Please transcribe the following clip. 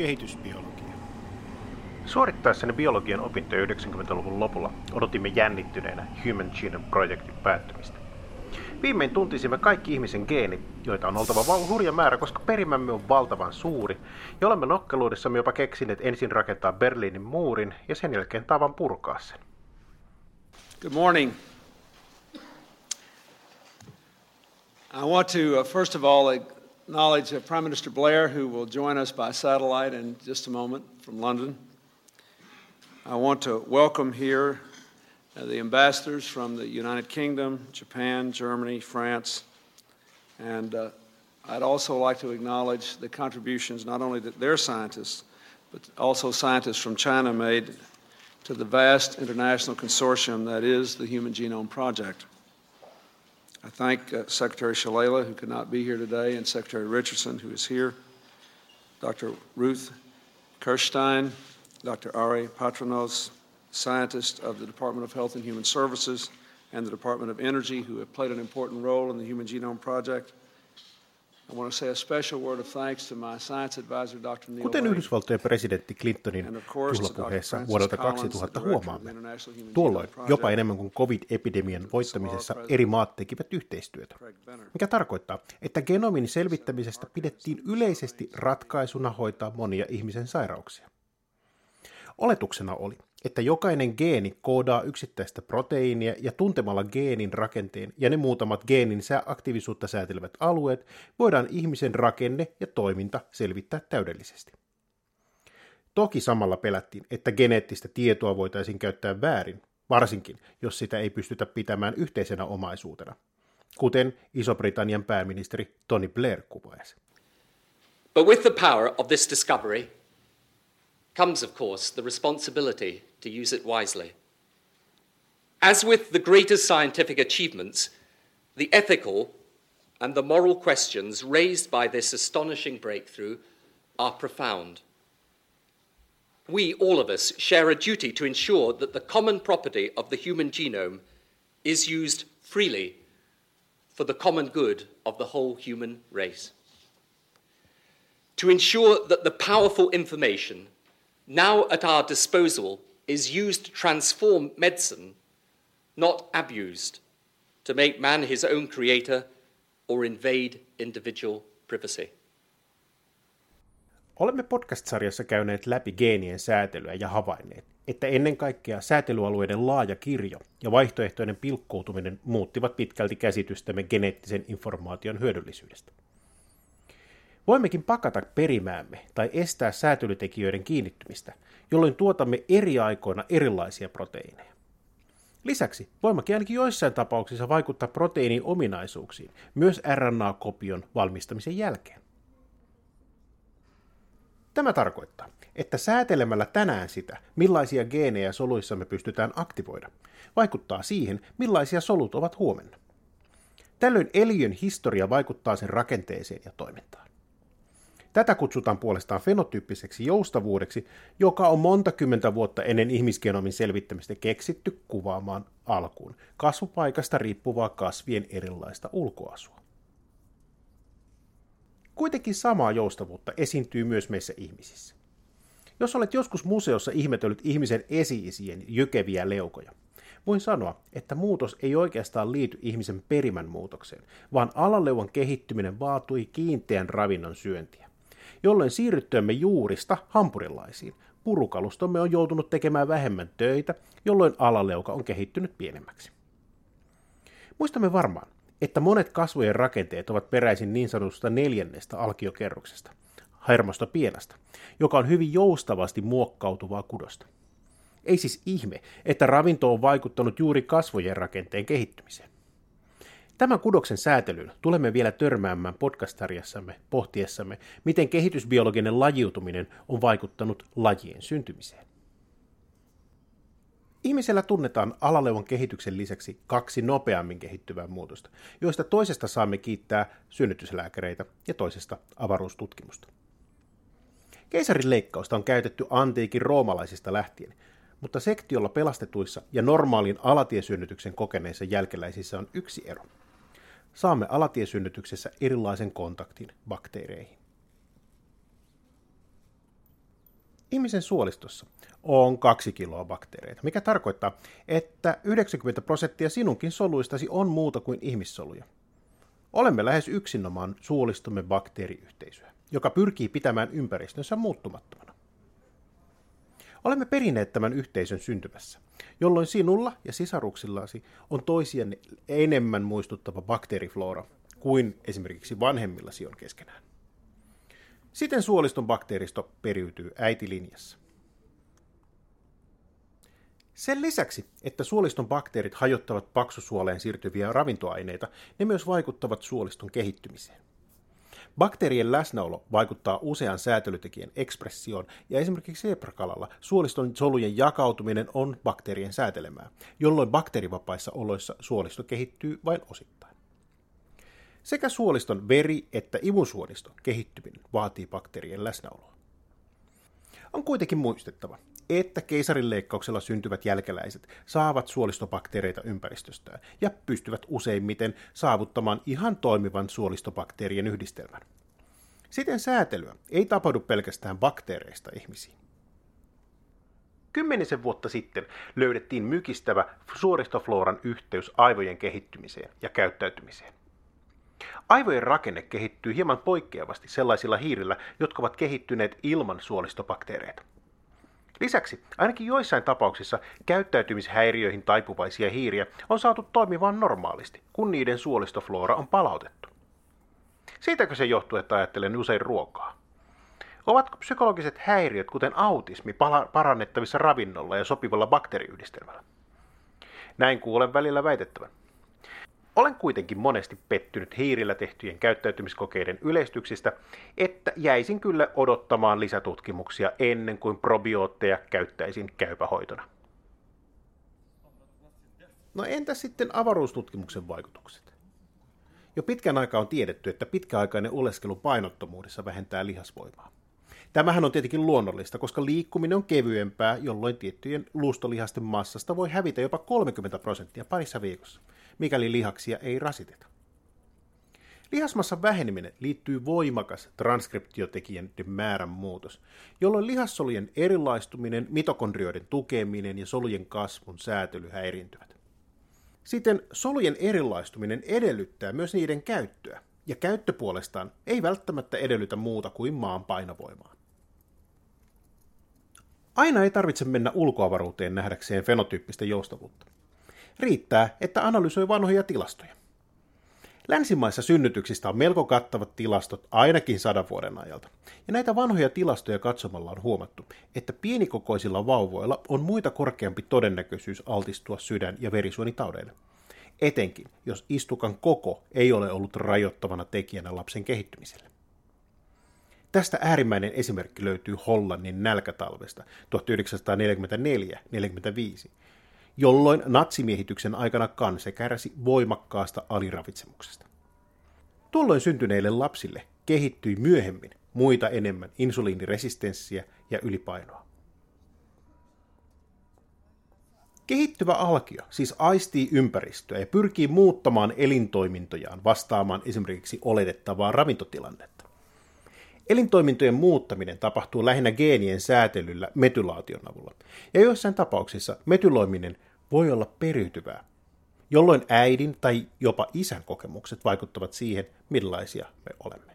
kehitysbiologia. Suorittaessani biologian opintoja 90-luvun lopulla odotimme jännittyneenä Human Genome Projectin päättymistä. Viimein tuntisimme kaikki ihmisen geenit, joita on oltava val- hurja määrä, koska perimämme on valtavan suuri, ja olemme nokkeluudessamme jopa keksineet ensin rakentaa Berliinin muurin ja sen jälkeen tavan purkaa sen. Good morning. I want to, uh, first of all, acknowledge uh, Prime Minister Blair, who will join us by satellite in just a moment from London. I want to welcome here uh, the ambassadors from the United Kingdom, Japan, Germany, France, and uh, I'd also like to acknowledge the contributions not only that their scientists, but also scientists from China made to the vast international consortium that is the Human Genome Project. I thank uh, Secretary Shalala, who could not be here today, and Secretary Richardson, who is here, Dr. Ruth Kirstein, Dr. Ari Patronos, scientists of the Department of Health and Human Services and the Department of Energy, who have played an important role in the Human Genome Project. Kuten Yhdysvaltojen presidentti Clintonin juhlapuheessa vuodelta Collins, the 2000 director of huomaamme, tuolloin jopa enemmän kuin COVID-epidemian voittamisessa eri maat tekivät yhteistyötä. Mikä tarkoittaa, että genomin selvittämisestä pidettiin yleisesti ratkaisuna hoitaa monia ihmisen sairauksia. Oletuksena oli, että jokainen geeni koodaa yksittäistä proteiinia ja tuntemalla geenin rakenteen ja ne muutamat geenin aktiivisuutta säätelevät alueet voidaan ihmisen rakenne ja toiminta selvittää täydellisesti. Toki samalla pelättiin, että geneettistä tietoa voitaisiin käyttää väärin, varsinkin jos sitä ei pystytä pitämään yhteisenä omaisuutena, kuten Iso-Britannian pääministeri Tony Blair kuvaisi. But with the power of this discovery comes, of course, the responsibility to use it wisely. As with the greatest scientific achievements, the ethical and the moral questions raised by this astonishing breakthrough are profound. We, all of us, share a duty to ensure that the common property of the human genome is used freely for the common good of the whole human race to ensure that the powerful information now at our disposal is used to transform medicine, not abused to make man his own creator or invade individual privacy. Olemme podcast-sarjassa käyneet läpi geenien säätelyä ja havainneet, että ennen kaikkea säätelyalueiden laaja kirjo ja vaihtoehtoinen pilkkoutuminen muuttivat pitkälti käsitystämme geneettisen informaation hyödyllisyydestä. Voimmekin pakata perimäämme tai estää säätelytekijöiden kiinnittymistä, jolloin tuotamme eri aikoina erilaisia proteiineja. Lisäksi voimakin ainakin joissain tapauksissa vaikuttaa proteiinin ominaisuuksiin, myös RNA-kopion valmistamisen jälkeen. Tämä tarkoittaa, että säätelemällä tänään sitä, millaisia geenejä soluissamme pystytään aktivoida, vaikuttaa siihen, millaisia solut ovat huomenna. Tällöin eliön historia vaikuttaa sen rakenteeseen ja toimintaan. Tätä kutsutaan puolestaan fenotyyppiseksi joustavuudeksi, joka on monta kymmentä vuotta ennen ihmisgenomin selvittämistä keksitty kuvaamaan alkuun kasvupaikasta riippuvaa kasvien erilaista ulkoasua. Kuitenkin samaa joustavuutta esiintyy myös meissä ihmisissä. Jos olet joskus museossa ihmetellyt ihmisen esi-isien jykeviä leukoja, voin sanoa, että muutos ei oikeastaan liity ihmisen perimän muutokseen, vaan alaleuvan kehittyminen vaatui kiinteän ravinnon syöntiä, jolloin siirryttyämme juurista hampurilaisiin. Purukalustomme on joutunut tekemään vähemmän töitä, jolloin alaleuka on kehittynyt pienemmäksi. Muistamme varmaan, että monet kasvojen rakenteet ovat peräisin niin sanotusta neljännestä alkiokerroksesta, hermosta pienasta, joka on hyvin joustavasti muokkautuvaa kudosta. Ei siis ihme, että ravinto on vaikuttanut juuri kasvojen rakenteen kehittymiseen. Tämän kudoksen säätelyyn tulemme vielä törmäämään podcast-sarjassamme pohtiessamme, miten kehitysbiologinen lajiutuminen on vaikuttanut lajien syntymiseen. Ihmisellä tunnetaan alaleuvan kehityksen lisäksi kaksi nopeammin kehittyvää muutosta, joista toisesta saamme kiittää synnytyslääkäreitä ja toisesta avaruustutkimusta. Keisarin leikkausta on käytetty antiikin roomalaisista lähtien, mutta sektiolla pelastetuissa ja normaalin alatiesynnytyksen kokeneissa jälkeläisissä on yksi ero. Saamme alatiesynnytyksessä erilaisen kontaktin bakteereihin. Ihmisen suolistossa on kaksi kiloa bakteereita, mikä tarkoittaa, että 90 prosenttia sinunkin soluistasi on muuta kuin ihmissoluja. Olemme lähes yksinomaan suolistomme bakteeriyhteisöä, joka pyrkii pitämään ympäristönsä muuttumattomana. Olemme perineet tämän yhteisön syntymässä, jolloin sinulla ja sisaruksillasi on toisiaan enemmän muistuttava bakteeriflora kuin esimerkiksi vanhemmillasi on keskenään. Siten suoliston bakteeristo periytyy äitilinjassa. Sen lisäksi, että suoliston bakteerit hajottavat paksusuoleen siirtyviä ravintoaineita, ne myös vaikuttavat suoliston kehittymiseen. Bakteerien läsnäolo vaikuttaa usean säätelytekijän ekspressioon, ja esimerkiksi seprakalalla suoliston solujen jakautuminen on bakteerien säätelemää, jolloin bakteerivapaissa oloissa suolisto kehittyy vain osittain. Sekä suoliston veri- että imusuoniston kehittyminen vaatii bakteerien läsnäoloa. On kuitenkin muistettava, että keisarinleikkauksella syntyvät jälkeläiset saavat suolistobakteereita ympäristöstään ja pystyvät useimmiten saavuttamaan ihan toimivan suolistobakteerien yhdistelmän. Siten säätelyä ei tapahdu pelkästään bakteereista ihmisiin. Kymmenisen vuotta sitten löydettiin mykistävä suoristofloran yhteys aivojen kehittymiseen ja käyttäytymiseen. Aivojen rakenne kehittyy hieman poikkeavasti sellaisilla hiirillä, jotka ovat kehittyneet ilman suolistobakteereita. Lisäksi ainakin joissain tapauksissa käyttäytymishäiriöihin taipuvaisia hiiriä on saatu toimimaan normaalisti, kun niiden suolistoflora on palautettu. Siitäkö se johtuu, että ajattelen usein ruokaa? Ovatko psykologiset häiriöt, kuten autismi, parannettavissa ravinnolla ja sopivalla bakteeriyhdistelmällä? Näin kuulen välillä väitettävän. Olen kuitenkin monesti pettynyt hiirillä tehtyjen käyttäytymiskokeiden yleistyksistä, että jäisin kyllä odottamaan lisätutkimuksia ennen kuin probiootteja käyttäisin käypähoitona. No entä sitten avaruustutkimuksen vaikutukset? Jo pitkän aikaa on tiedetty, että pitkäaikainen oleskelu painottomuudessa vähentää lihasvoimaa. Tämähän on tietenkin luonnollista, koska liikkuminen on kevyempää, jolloin tiettyjen luustolihasten massasta voi hävitä jopa 30 prosenttia parissa viikossa, mikäli lihaksia ei rasiteta. Lihasmassan väheneminen liittyy voimakas transkriptiotekijän määrän muutos, jolloin lihassolujen erilaistuminen, mitokondrioiden tukeminen ja solujen kasvun säätely häiriintyvät. Siten solujen erilaistuminen edellyttää myös niiden käyttöä, ja käyttö puolestaan ei välttämättä edellytä muuta kuin maan painovoimaa. Aina ei tarvitse mennä ulkoavaruuteen nähdäkseen fenotyyppistä joustavuutta. Riittää, että analysoi vanhoja tilastoja. Länsimaissa synnytyksistä on melko kattavat tilastot ainakin sadan vuoden ajalta. Ja näitä vanhoja tilastoja katsomalla on huomattu, että pienikokoisilla vauvoilla on muita korkeampi todennäköisyys altistua sydän- ja verisuonitaudeille. Etenkin, jos istukan koko ei ole ollut rajoittavana tekijänä lapsen kehittymiselle. Tästä äärimmäinen esimerkki löytyy Hollannin nälkätalvesta 1944-45, jolloin natsimiehityksen aikana kanse kärsi voimakkaasta aliravitsemuksesta. Tuolloin syntyneille lapsille kehittyi myöhemmin muita enemmän insuliiniresistenssiä ja ylipainoa. Kehittyvä alkio siis aistii ympäristöä ja pyrkii muuttamaan elintoimintojaan vastaamaan esimerkiksi oletettavaa ravintotilannetta. Elintoimintojen muuttaminen tapahtuu lähinnä geenien säätelyllä metylaation avulla, ja joissain tapauksissa metyloiminen voi olla periytyvää, jolloin äidin tai jopa isän kokemukset vaikuttavat siihen, millaisia me olemme.